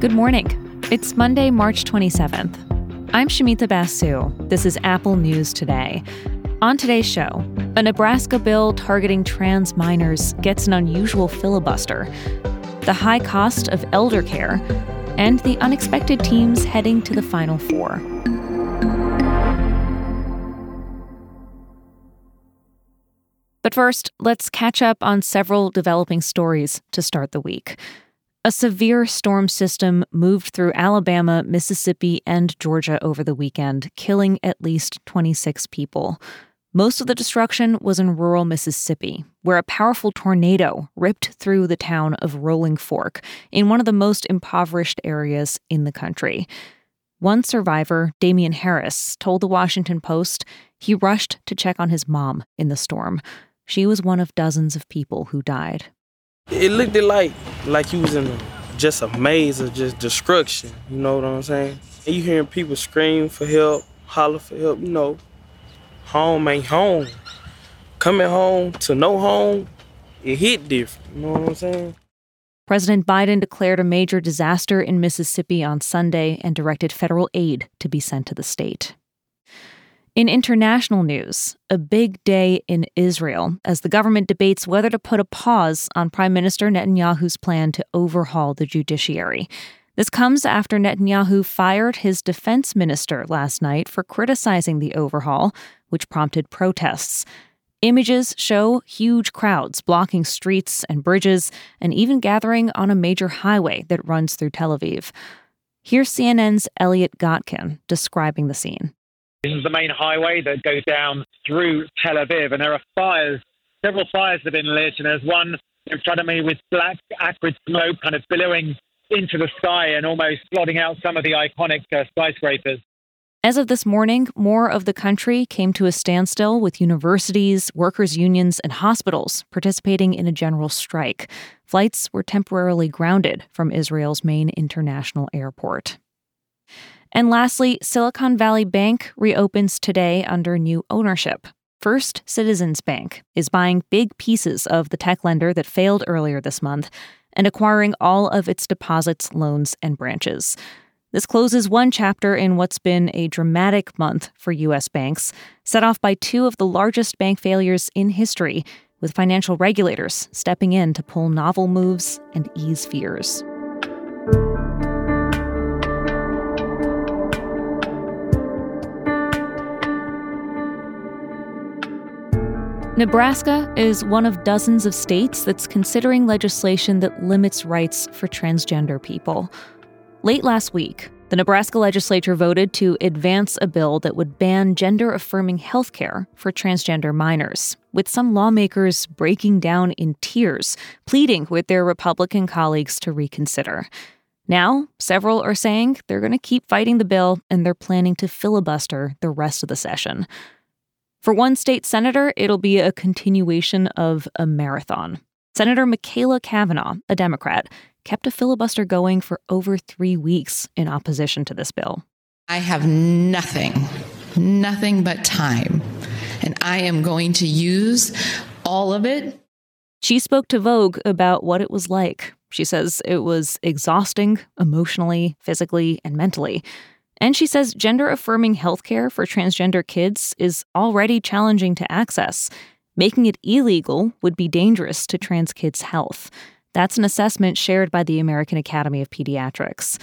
Good morning. It's Monday, March 27th. I'm Shamita Basu. This is Apple News Today. On today's show, a Nebraska bill targeting trans minors gets an unusual filibuster, the high cost of elder care, and the unexpected teams heading to the Final Four. But first, let's catch up on several developing stories to start the week. A severe storm system moved through Alabama, Mississippi, and Georgia over the weekend, killing at least 26 people. Most of the destruction was in rural Mississippi, where a powerful tornado ripped through the town of Rolling Fork in one of the most impoverished areas in the country. One survivor, Damian Harris, told the Washington Post he rushed to check on his mom in the storm. She was one of dozens of people who died. It looked like like he was in just a maze of just destruction. You know what I'm saying? And you hearing people scream for help, holler for help. You know, home ain't home. Coming home to no home, it hit different. You know what I'm saying? President Biden declared a major disaster in Mississippi on Sunday and directed federal aid to be sent to the state. In international news, a big day in Israel as the government debates whether to put a pause on Prime Minister Netanyahu's plan to overhaul the judiciary. This comes after Netanyahu fired his defense minister last night for criticizing the overhaul, which prompted protests. Images show huge crowds blocking streets and bridges and even gathering on a major highway that runs through Tel Aviv. Here's CNN's Elliott Gotkine describing the scene. This is the main highway that goes down through Tel Aviv, and there are fires. Several fires have been lit, and there's one in front of me with black, acrid smoke kind of billowing into the sky and almost blotting out some of the iconic uh, skyscrapers. As of this morning, more of the country came to a standstill with universities, workers' unions, and hospitals participating in a general strike. Flights were temporarily grounded from Israel's main international airport. And lastly, Silicon Valley Bank reopens today under new ownership. First Citizens Bank is buying big pieces of the tech lender that failed earlier this month and acquiring all of its deposits, loans, and branches. This closes one chapter in what's been a dramatic month for U.S. banks, set off by two of the largest bank failures in history, with financial regulators stepping in to pull novel moves and ease fears. Nebraska is one of dozens of states that's considering legislation that limits rights for transgender people. Late last week, the Nebraska legislature voted to advance a bill that would ban gender affirming health care for transgender minors, with some lawmakers breaking down in tears, pleading with their Republican colleagues to reconsider. Now, several are saying they're going to keep fighting the bill and they're planning to filibuster the rest of the session. For one state senator, it'll be a continuation of a marathon. Senator Machaela Cavanaugh, a Democrat, kept a filibuster going for over three weeks in opposition to this bill. I have nothing, nothing but time, and I am going to use all of it. She spoke to Vogue about what it was like. She says it was exhausting emotionally, physically, and mentally. And she says gender affirming healthcare for transgender kids is already challenging to access. Making it illegal would be dangerous to trans kids' health. That's an assessment shared by the American Academy of Pediatrics.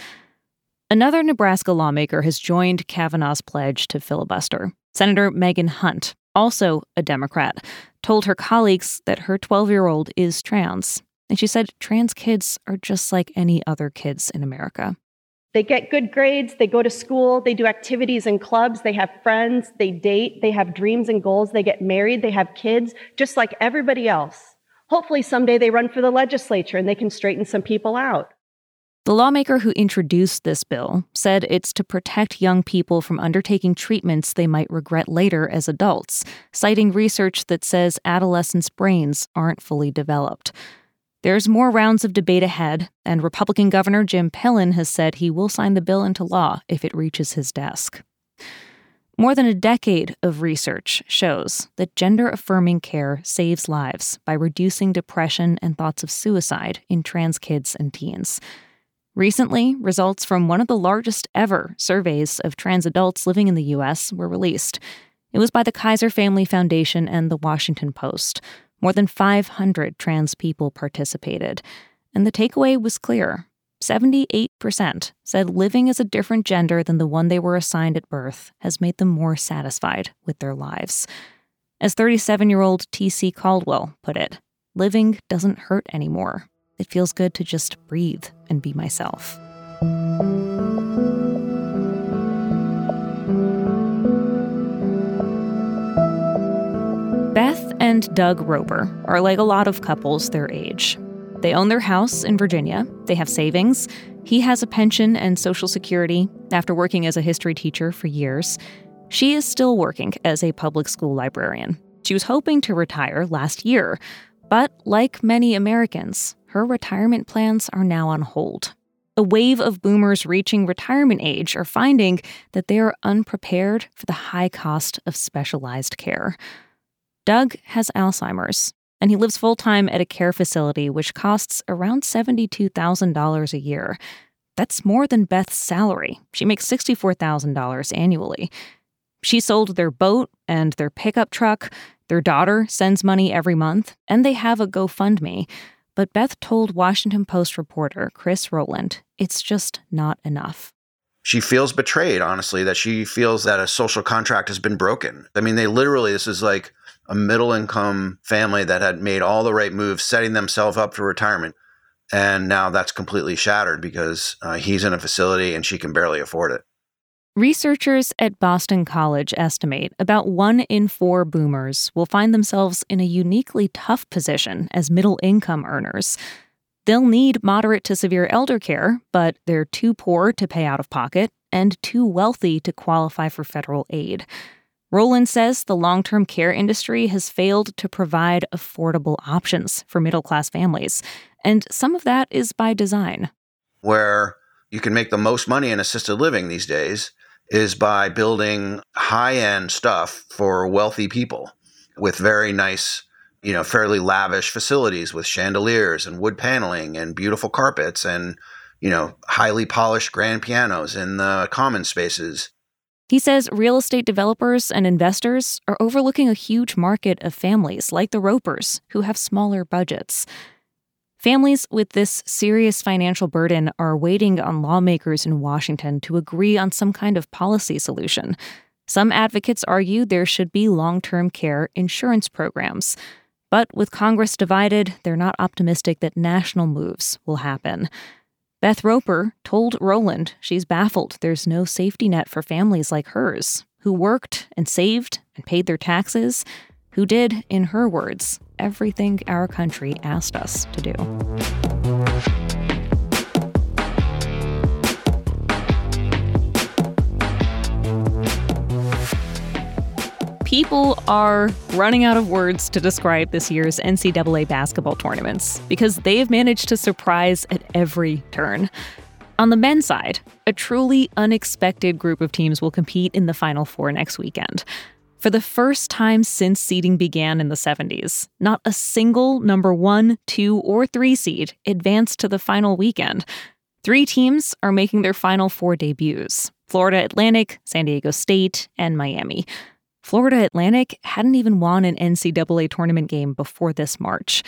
Another Nebraska lawmaker has joined Cavanaugh's pledge to filibuster. Senator Megan Hunt, also a Democrat, told her colleagues that her 12 year old is trans. And she said trans kids are just like any other kids in America. They get good grades, they go to school, they do activities and clubs, they have friends, they date, they have dreams and goals, they get married, they have kids, just like everybody else. Hopefully, someday they run for the legislature and they can straighten some people out. The lawmaker who introduced this bill said it's to protect young people from undertaking treatments they might regret later as adults, citing research that says adolescents' brains aren't fully developed. There's more rounds of debate ahead, and Republican Governor Jim Pillen has said he will sign the bill into law if it reaches his desk. More than a decade of research shows that gender affirming care saves lives by reducing depression and thoughts of suicide in trans kids and teens. Recently, results from one of the largest ever surveys of trans adults living in the U.S. were released. It was by the Kaiser Family Foundation and the Washington Post. More than 500 trans people participated. And the takeaway was clear 78% said living as a different gender than the one they were assigned at birth has made them more satisfied with their lives. As 37 year old T.C. Caldwell put it, living doesn't hurt anymore. It feels good to just breathe and be myself. And Doug Roper are like a lot of couples their age. They own their house in Virginia, they have savings. He has a pension and Social Security after working as a history teacher for years. She is still working as a public school librarian. She was hoping to retire last year, but like many Americans, her retirement plans are now on hold. A wave of boomers reaching retirement age are finding that they are unprepared for the high cost of specialized care. Doug has Alzheimer's, and he lives full time at a care facility which costs around $72,000 a year. That's more than Beth's salary. She makes $64,000 annually. She sold their boat and their pickup truck. Their daughter sends money every month, and they have a GoFundMe. But Beth told Washington Post reporter Chris Rowland it's just not enough. She feels betrayed, honestly, that she feels that a social contract has been broken. I mean, they literally, this is like a middle income family that had made all the right moves, setting themselves up for retirement. And now that's completely shattered because uh, he's in a facility and she can barely afford it. Researchers at Boston College estimate about one in four boomers will find themselves in a uniquely tough position as middle income earners. They'll need moderate to severe elder care, but they're too poor to pay out of pocket and too wealthy to qualify for federal aid. Rowland says the long term care industry has failed to provide affordable options for middle class families, and some of that is by design. Where you can make the most money in assisted living these days is by building high end stuff for wealthy people with very nice, you know, fairly lavish facilities with chandeliers and wood paneling and beautiful carpets and, you know, highly polished grand pianos in the common spaces he says real estate developers and investors are overlooking a huge market of families like the Ropers who have smaller budgets. Families with this serious financial burden are waiting on lawmakers in Washington to agree on some kind of policy solution. Some advocates argue there should be long term care insurance programs. But with Congress divided, they're not optimistic that national moves will happen. Beth Roper told Rowland she's baffled there's no safety net for families like hers, who worked and saved and paid their taxes, who did, in her words, everything our country asked us to do. People are running out of words to describe this year's NCAA basketball tournaments because they've managed to surprise at every turn. On the men's side, a truly unexpected group of teams will compete in the Final Four next weekend. For the first time since seeding began in the 70s, not a single number one, two, or three seed advanced to the final weekend. Three teams are making their Final Four debuts Florida Atlantic, San Diego State, and Miami. Florida Atlantic hadn't even won an NCAA tournament game before this March.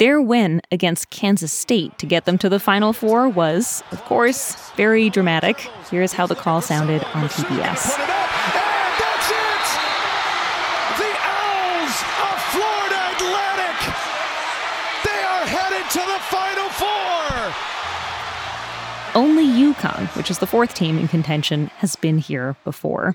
Their win against Kansas State to get them to the Final Four was, of course, very dramatic. Here's how the call sounded on TBS. Only UConn, which is the fourth team in contention, has been here before.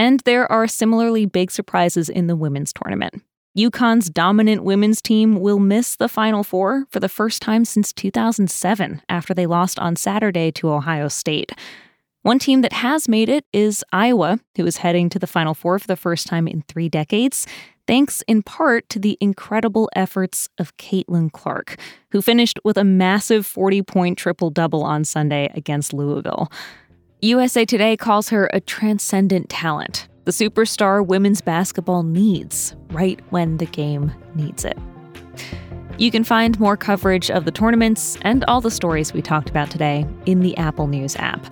And there are similarly big surprises in the women's tournament. UConn's dominant women's team will miss the Final Four for the first time since 2007 after they lost on Saturday to Ohio State. One team that has made it is Iowa, who is heading to the Final Four for the first time in three decades, thanks in part to the incredible efforts of Caitlin Clark, who finished with a massive 40 point triple double on Sunday against Louisville. USA Today calls her a transcendent talent, the superstar women's basketball needs right when the game needs it. You can find more coverage of the tournaments and all the stories we talked about today in the Apple News app.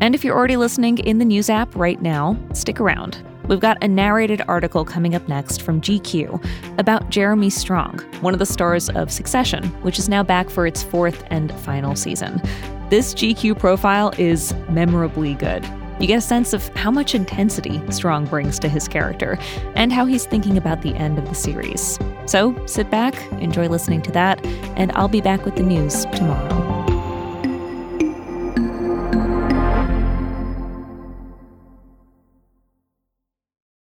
And if you're already listening in the News app right now, stick around. We've got a narrated article coming up next from GQ about Jeremy Strong, one of the stars of Succession, which is now back for its fourth and final season. This GQ profile is memorably good. You get a sense of how much intensity Strong brings to his character and how he's thinking about the end of the series. So sit back, enjoy listening to that, and I'll be back with the news tomorrow.